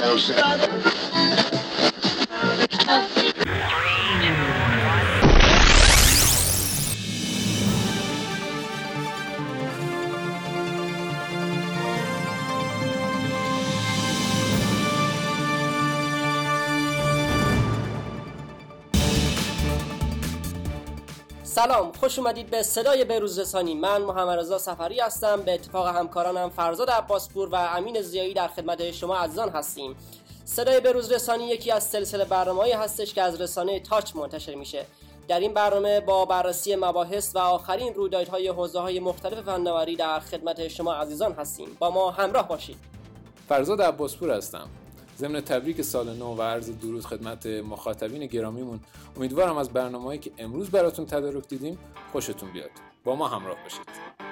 down south. سلام خوش اومدید به صدای بروز رسانی. من محمد رضا سفری هستم. به اتفاق همکارانم فرزاد عباسپور و امین زیایی در خدمت شما عزیزان هستیم. صدای بروز رسانی یکی از سلسله برنامه‌ای هستش که از رسانه تاچ منتشر میشه. در این برنامه با بررسی مباحث و آخرین رویدادهای حوزه های مختلف فناوری در خدمت شما عزیزان هستیم. با ما همراه باشید. فرزاد عباسپور هستم. ضمن تبریک سال نو و عرض درود خدمت مخاطبین گرامیمون. امیدوارم از برنامه‌ای که امروز براتون تدارک دیدیم خوشتون بیاد. با ما همراه باشید.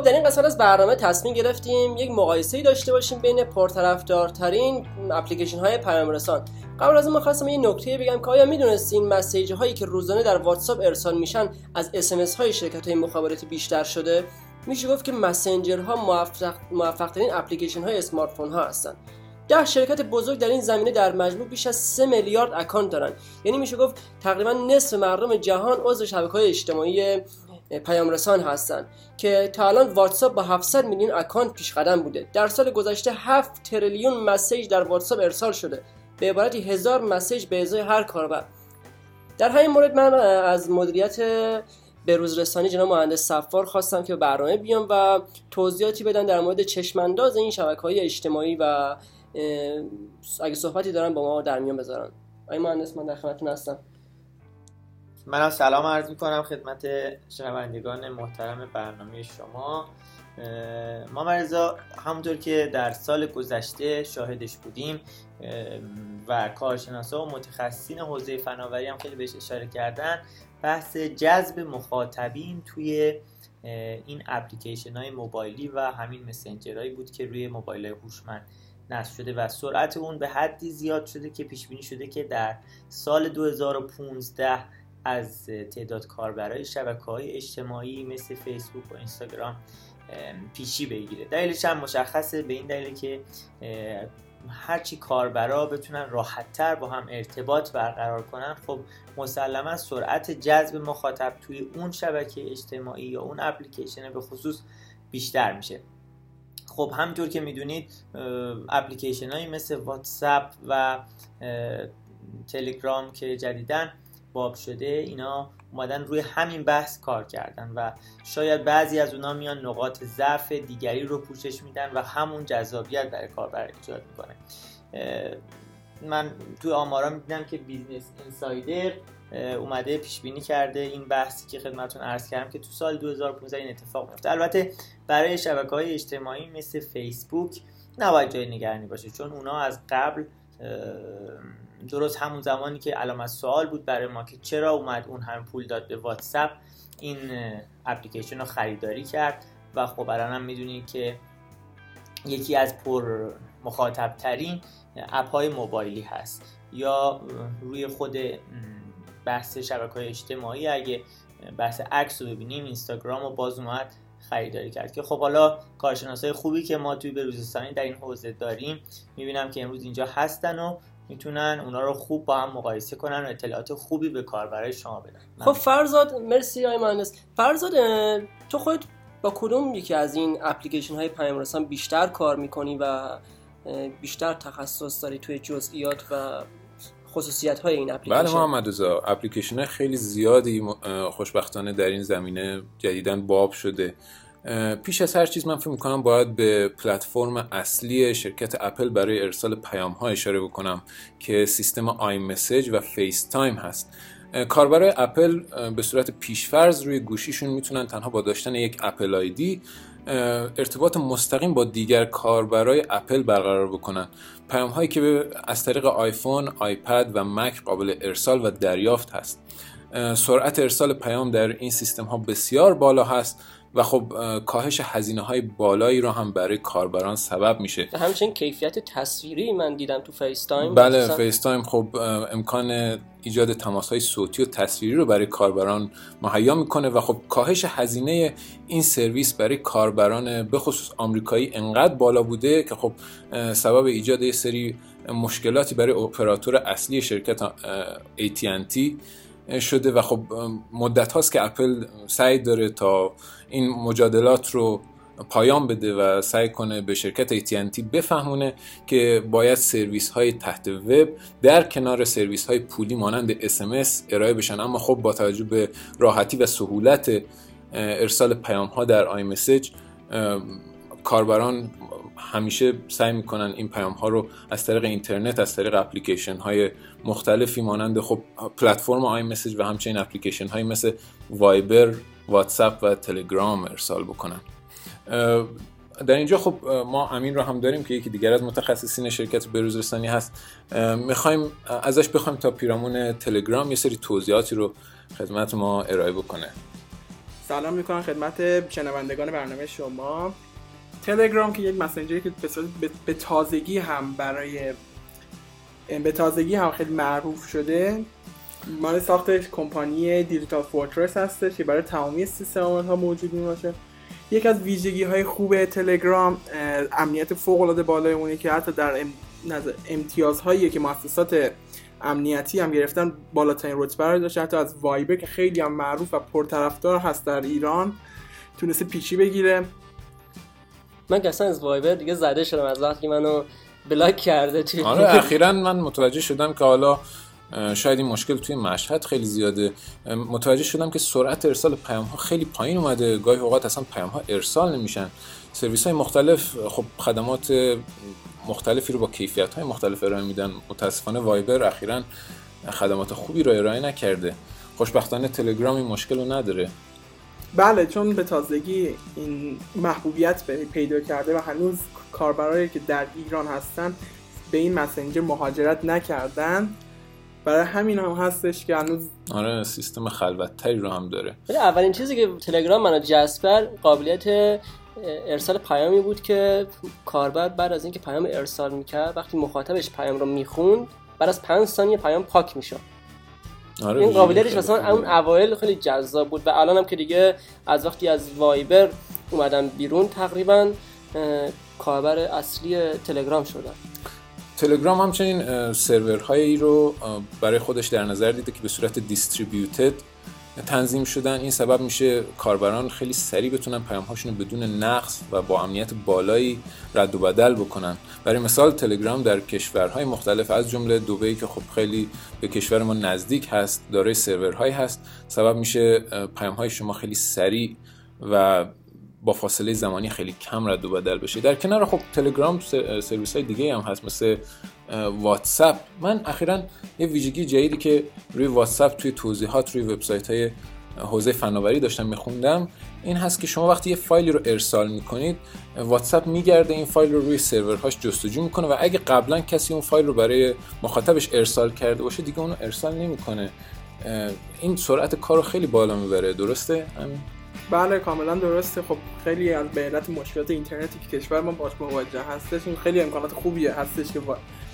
خب در این قسمت از برنامه تصمیم گرفتیم یک مقایسه داشته باشیم بین پرطرفدارترین اپلیکیشن های پیام رسان قبل از اون خواستم یه نکته بگم که آیا می‌دونستین message هایی که روزانه در واتساپ ارسال میشن از SMS های شرکت های مخابراتی بیشتر شده؟ میشه گفت که مسنجرها موفق, موفق ترین اپلیکیشن های smartphone ها هستن. ده شرکت بزرگ در این زمینه در مجموع بیش از 3 میلیارد account دارن. یعنی میشه گفت تقریبا نصف مردم جهان عضو شبکه های اجتماعی پیام رسان هستند که تا الان واتساپ با 700 میلیون account پیش قدم بوده. در سال گذشته 7 تریلیون message در واتساپ ارسال شده. به عبارت هزار message به ازای هر کاربر. در همین مورد من از مدیریت بروز رسانی جناب مهندس سفار خواستم که برنامه بیان و توضیحاتی بدن در مورد چشمانداز این شبکه های اجتماعی و اگه صحبتی دارن با ما در میان بذارن. آقای مهندس من در خدمتتون هستم. من سلام عرض می کنم خدمت شنوندگان محترم برنامه شما. ما مرزا همونطور که در سال گذشته شاهدش بودیم و کارشناسا و متخصصین حوزه فناوری هم خیلی بهش اشاره کردن بحث جذب مخاطبین توی این اپلیکیشن های موبایلی و همین مسنجرهایی بود که روی موبایل هوشمند نصب شده و سرعت اون به حدی زیاد شده که پیش بینی شده که در سال 2015 از تعداد کاربرای شبکه های اجتماعی مثل فیسبوک و اینستاگرام پیشی بگیره. دلیلش هم مشخصه به این دلیل که هرچی کاربرا بتونن راحتتر با هم ارتباط برقرار کنن خب مسلما سرعت جذب مخاطب توی اون شبکه اجتماعی یا اون اپلیکیشن به خصوص بیشتر میشه. خب همینطور که می‌دونید اپلیکیشن هایی مثل واتساپ و تلگرام که جدیدن باب شده اینا اومدن روی همین بحث کار کردن و شاید بعضی از اونا میان نقاط ضعف دیگری رو پوشش میدن و همون جذابیت برای کاربر ایجاد می‌کنه. من توی آمارا می‌دیدم که Business Insider اومده پیش بینی کرده این بحثی که خدمتون عرض کردم که تو سال 2015 این اتفاق میفته البته برای شبکه های اجتماعی مثل فیسبوک نباید جای نگرانی باشه چون اونا از قبل درست همون زمانی که علامت سوال بود برای ما که چرا اومد اون هم پول داد به واتساپ این اپلیکیشن رو خریداری کرد و خب الان هم می‌دونید که یکی از پر مخاطب ترین اپ های موبایلی هست. یا روی خود بحث شبکه های اجتماعی اگه بحث عکس رو ببینیم اینستاگرام و باز اومد خریداری کرد. که خب حالا کارشناسای خوبی که ما توی بروزستانی در این حوزه داریم می‌بینم که امروز اینجا هستن و می‌تونن اونا رو خوب با هم مقایسه کنن و اطلاعات خوبی به کاربرای شما بدن. خب فرزاد مرسی آقای مهندس. فرزاد تو خود با کدوم یکی از این اپلیکیشن های پیام رسان بیشتر کار می‌کنی و بیشتر تخصص داری توی جزئیات و خصوصیت های این اپلیکیشن؟ بله محمد رضا اپلیکیشن خیلی زیادی خوشبختانه در این زمینه جدیدن باب شده. پیش از هر چیز من فکر می‌کنم باید به پلتفرم اصلی شرکت اپل برای ارسال پیام ها اشاره بکنم که سیستم iMessage و FaceTime هست کاربرای اپل به صورت پیش‌فرض روی گوشیشون می‌تونن تنها با داشتن یک اپل آیدی ارتباط مستقیم با دیگر کاربرای اپل برقرار بکنن. پیام هایی که از طریق آیفون، آیپد و مک قابل ارسال و دریافت هست. سرعت ارسال پیام در این سیستم ها بسیار بالا هست و خب کاهش هزینه های بالایی رو هم برای کاربران سبب میشه. همچنین کیفیت تصویری من دیدم تو FaceTime بله فیس تایم خب امکان ایجاد تماس های صوتی و تصویری رو برای کاربران مهیا می‌کنه و خب کاهش هزینه این سرویس برای کاربران به خصوص آمریکایی انقدر بالا بوده که خب سبب ایجاد یه سری مشکلاتی برای اپراتور اصلی شرکت AT&T شده و خب مدت هاست که اپل سعی داره تا این مجادلات رو پایان بده و سعی کنه به شرکت AT&T بفهمونه که باید سرویس های تحت وب در کنار سرویس های پولی مانند SMS ارائه بشن. اما خب با توجه به راحتی و سهولت ارسال پیام ها در آی مسیج کاربران همیشه سعی می‌کنن این پیام ها رو از طریق اینترنت از طریق اپلیکیشن های مختلفی مانند خب پلتفرم آی مسیج و همچنین اپلیکیشن های مثل وایبر واتساپ و تلگرام ارسال بکنن. در اینجا خب ما امین رو هم داریم که یکی دیگر از متخصصین شرکت بروزرسانی هست. می‌خوایم ازش بخوایم تا پیرامون تلگرام یه سری توضیحاتی رو خدمت ما ارائه بکنه. سلام می‌کنم خدمت شنوندگان برنامه شما. تلگرام که یک مسنجری که به تازگی هم برای به تازگی هم خیلی معروف شده مال ساخت کمپانی دیجیتال فورترس هستش که برای تمامی سیستم ها موجود باشه یک از ویژگی های خوب تلگرام امنیت فوق العاده بالای اونه که حتی در امتیازهایی که مؤسسات امنیتی هم گرفتن بالاترین رتبه رو داشته. حتی از وایبر که خیلی هم معروف و پرطرفدار هست در ایران تونسته پیچی بگیره. من که اصلا از وایبر دیگه زده شدم از وقتی منو بلاک کرده توی آره اخیرا من متوجه شدم که حالا شاید این مشکل توی مشهد خیلی زیاده. متوجه شدم که سرعت ارسال پیام ها خیلی پایین اومده. گاهی اوقات اصلا پیام ها ارسال نمیشن. سرویس های مختلف خب خدمات مختلفی رو با کیفیت های مختلف ارائه میدن. متاسفانه وایبر اخیرا خدمات خوبی رو ارائه نکرده. خوشبختانه تلگرام این مشکل رو نداره. بله چون به تازگی این محبوبیت پیدا کرده و هنوز کاربرایی که در ایران هستن به این مسنجر مهاجرت نکردن. برای همین هم هستش که هنوز آره سیستم خلوتتری رو هم داره. ولی اولین چیزی که تلگرام منو جسپر قابلیت ارسال پیامی بود که کاربر بعد از اینکه پیام ارسال می‌کرد وقتی مخاطبش پیام رو می‌خوند بعد از 5 ثانیه پیام پاک می‌شد. آره این قابلیتش مثلا اون اوایل خیلی جذاب بود و الان هم که دیگه از وقتی از وایبر اومدن بیرون تقریبا کاربر اصلی تلگرام شدن. تلگرام همچنین سرورهایی رو برای خودش در نظر دیده که به صورت دیستریبیوتد تنظیم شدن این سبب میشه کاربران خیلی سریع بتونن پیامهاشون رو بدون نقص و با امنیت بالایی رد و بدل بکنن. برای مثال تلگرام در کشورهای مختلف از جمله دبی که خب خیلی به کشور ما نزدیک هست دارای سرورهایی هست سبب میشه پیامهای شما خیلی سریع و با فاصله زمانی خیلی کم رد و بدل بشه. در کنار خب تلگرام سرویس های دیگه هم هست مثل واتساپ. من اخیرا یه ویژگی جدیدی که روی واتساپ توی توضیحات روی وبسایت های حوزه فناوری داشتم میخوندم این هست که شما وقتی یه فایلی رو ارسال می‌کنید واتساپ میگرده این فایل رو روی سرورهاش جستجو می‌کنه و اگه قبلا کسی اون فایل رو برای مخاطبش ارسال کرده باشه دیگه اونو ارسال نمی‌کنه. این سرعت کار رو خیلی بالا می‌بره. درسته؟ بله کاملا درسته. خب خیلی از به علت مشکلات اینترنتی که کشور ما باش مواجه هستش خیلی امکانات خوبیه هستش که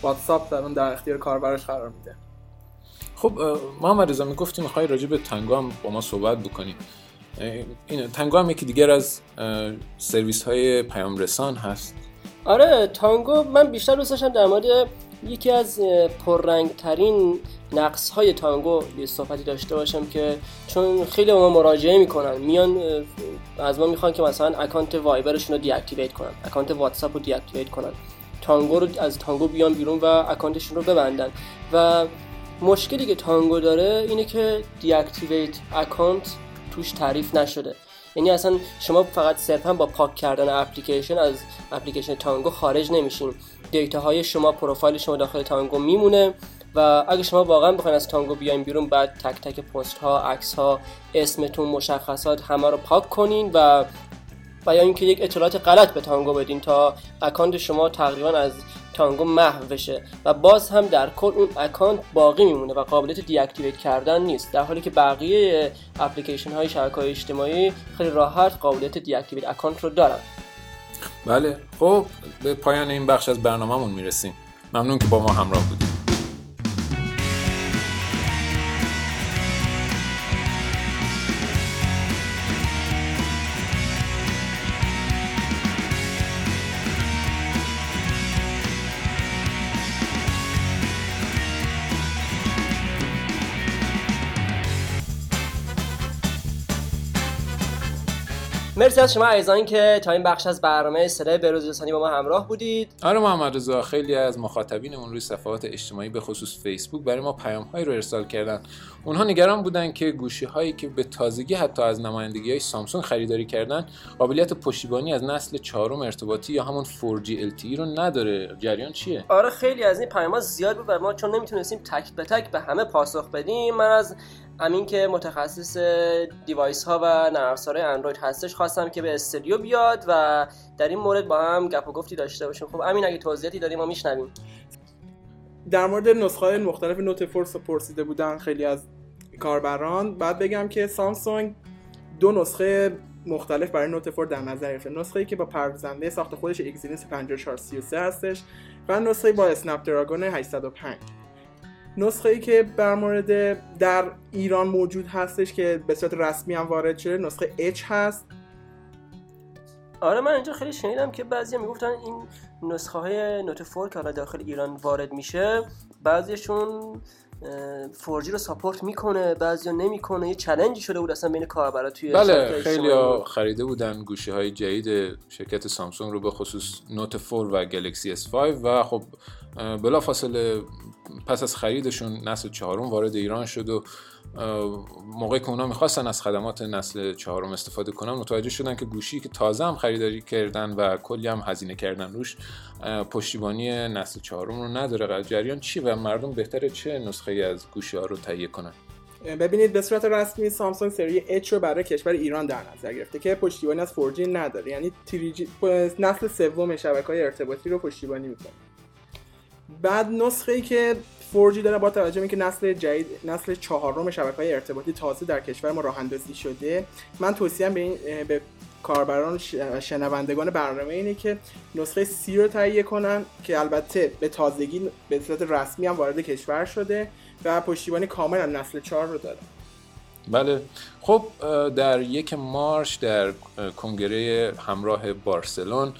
واتساپ در اون در اختیار کاربرش قرار میده. خب محمد رضا می‌گفتی می‌خوای راجع به تنگو هم با ما صحبت بکنیم این تنگو هم یکی دیگر از سرویس های پیام رسان هست. آره تانگو من بیشتر دوست داشتم در مورد یکی از پررنگ ترین نقص های تانگو یه صحبتی داشته باشم که چون خیلی ما مراجعه می‌کنن میان از ما می‌خوان که مثلا account وایبرشون رو deactivate کنن account واتساپ رو deactivate کنن. تانگو رو از تانگو بیان بیرون و account شون رو ببندن. و مشکلی که تانگو داره اینه که deactivate account توش تعریف نشده. یعنی اصلا شما فقط صرفا با پاک کردن اپلیکیشن از اپلیکیشن تانگو خارج نمیشین. data های شما پروفایل شما داخل تانگو میمونه و اگه شما واقعا بخواین از تانگو بیاین بیرون بعد تک تک پست ها عکس ها اسمتون مشخصات همه رو پاک کنین و و یا اینکه یک اطلاعات غلط به تانگو بدین تا account شما تقریبا از تانگو محو بشه. و باز هم در کل اون account باقی میمونه و قابلیت deactivate کردن نیست. در حالی که بقیه اپلیکیشن های شبکه های اجتماعی خیلی راحت قابلیت deactivate account رو دارن. بله. خب به پایان این بخش از برنامهمون می‌رسیم. ممنون که با ما همراه بودید. مرسی از شما عزیزانی که تا این بخش از برنامه صدای بروز رسانی با ما همراه بودید. آره محمد رضا خیلی از مخاطبینمون روی صفحات اجتماعی به خصوص فیسبوک برای ما پیام هایی رو ارسال کردن. اونها نگران بودن که گوشی هایی که به تازگی حتی از نمایندگی های سامسونگ خریداری کردن قابلیت پشتیبانی از نسل چهارم ارتباطی یا همون 4G LTE رو نداره. جریان چیه؟ آره خیلی از این پیام زیاد بود و ما چون نمی‌تونستیم تک به تک به همه پاسخ بدیم من از همین که متخصص device ها و نرم اندروید هستش خواستم که به استودیو بیاد و در این مورد با هم گپ و گفتی داشته باشیم. خب امین اگه توضیحاتی داریم ما میشنویم. در مورد نسخه مختلف Note Four پرسیده بودن خیلی از کاربران باید بگم که سامسونگ دو نسخه مختلف برای Note Four در نظر گرفته. نسخه ای که با پردازنده ساخت خودش Exynos 5433 هستش و نسخه با Snapdragon 805 نسخه ای که بر مورد در ایران موجود هستش که به صورت رسمی هم وارد شده نسخه H هست. آره من اینجا خیلی شنیدم که بعضی می‌گفتن این نسخه های نوت فور که حالا داخل ایران وارد میشه بعضیشون فورجی رو ساپورت می‌کنه بعضیا نمی‌کنه. یه چلنجی شده بود اصلا بین کاربرا توی بله خیلی خریده بودن گوشی های جدید شرکت سامسونگ رو به خصوص نوت 4 و گلکسی S5 و خب بلا فاصله پس از خریدشون نسل چهارم وارد ایران شد و موقعی که اونا می‌خواستن از خدمات نسل چهارم استفاده کنن متوجه شدن که گوشی که تازه هم خریداری کردن و کلی هم هزینه کردن روش پشتیبانی نسل چهارم رو نداره. جریان چی و مردم بهتره چه نسخه از گوشی ها رو تهیه کنن؟ ببینید به صورت رسمی سامسونگ سری H رو برای کشور ایران در نظر گرفته که پشتیبانی از 4G نداره. یعنی تریجی نسل سوم شبکه های ارتباطی رو پشتیبانی می‌کنه. بعد نسخه ای که 4G داره با توجه به که نسل جدید نسل چهارم شبکه های ارتباطی تازه در کشور ما راه اندازی شده من توصیهم به این به کاربران شنوندگان برنامه اینه که نسخه سی رو تهیه کنن که البته به تازگی به صورت رسمی هم وارد کشور شده و پشتیبانی کامل از نسل 4 رو داره. بله. خب در یک مارش در کنگره همراه بارسلون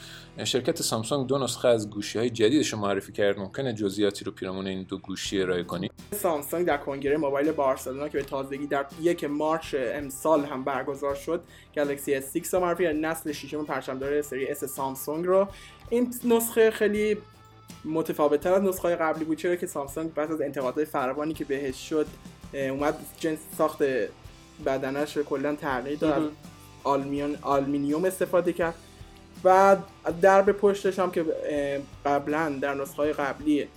شرکت سامسونگ دو نسخه از گوشی های جدیدش رو معرفی کرد. ممکنه جزئیاتی رو پیرامون این دو گوشی ارائه کنی؟ سامسونگ در کنگره موبایل بارسلونا که به تازگی در یک مارچ امسال هم برگزار شد گلکسی S6 رو معرفی نسل ششم پرچمدار سری S سامسونگ رو. این نسخه خیلی متفاوت از نسخه قبلی بود چرا که سامسونگ بعد از انتقادهای فراوانی که بهش شد اومد جنس ساخت بدنش رو کلا تغییر داد. آلمینیوم استفاده کرد. و درب پشتش هم که قبلا در نسخه قبلی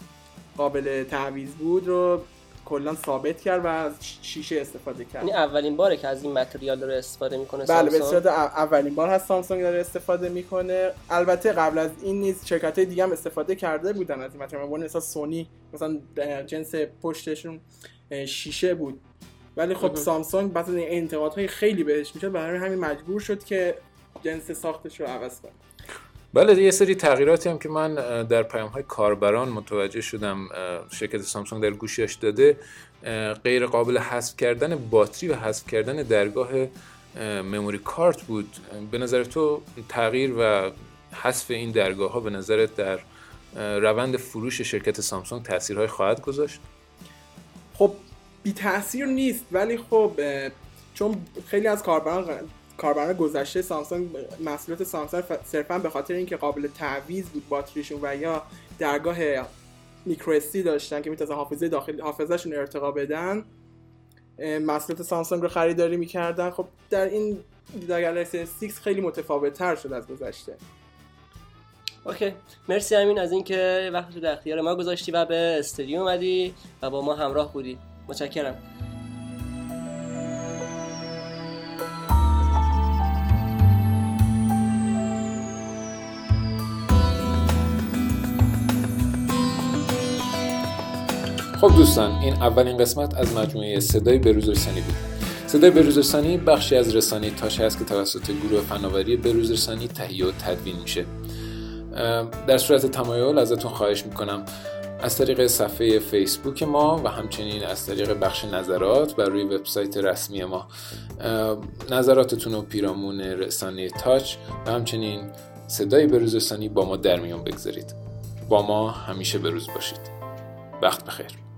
قابل تعویض بود رو کلا ثابت کرد و از شیشه استفاده کرد. یعنی اولین باره که از این متریال داره استفاده می‌کنه بله به صورت اولین بار هست سامسونگ داره استفاده می‌کنه. البته قبل از این نیز شرکت های دیگه هم استفاده کرده بودن از این متریال. مثلا سونی مثلا جنس پشتشون. شیشه بود. ولی خب سامسونگ بعد از این انتقادهای خیلی بهش می‌شد برای همین مجبور شد که جنس ساختش رو عوض کنه. بله یه سری تغییراتی هم که من در پیام های کاربران متوجه شدم شرکت سامسونگ در گوشیاش داده غیر قابل حذف کردن باتری و حذف کردن درگاه مموری کارت بود. به نظر تو تغییر و حذف این درگاه ها به نظرت در روند فروش شرکت سامسونگ تاثیرهای خواهد گذاشت؟ خب بی تاثیر نیست ولی خب چون خیلی از کاربران کاربران گذشته سامسونگ محصولات سامسونگ صرفا به خاطر اینکه قابل تعویض بود باتریشون و یا درگاه میکروستی داشتن که می‌تونن حافظه داخل حافظهشون ارتقا بدن محصولات سامسونگ رو خریداری می‌کردن. خب در این گلکسی 6 خیلی متفاوت تر شد از گذشته. اوکی. مرسی امین از اینکه وقت رو در اختیار ما گذاشتی و به استودیو اومدی و با ما همراه بودی. متشکرم. خب دوستان این اولین قسمت از مجموعه صدای بروزرسانی بود. صدای بروزرسانی بخشی از رسانه تاشه است که توسط گروه فناوری بروزرسانی تهیه و تدوین میشه. در صورت تمایل ازتون خواهش می‌کنم. از طریق صفحه فیسبوک ما و همچنین از طریق بخش نظرات بر روی وبسایت رسمی ما. نظراتتون رو پیرامون رسانه تاچ و همچنین صدای بروز رسانی با ما در میان بگذارید. با ما همیشه بروز باشید. وقت بخیر.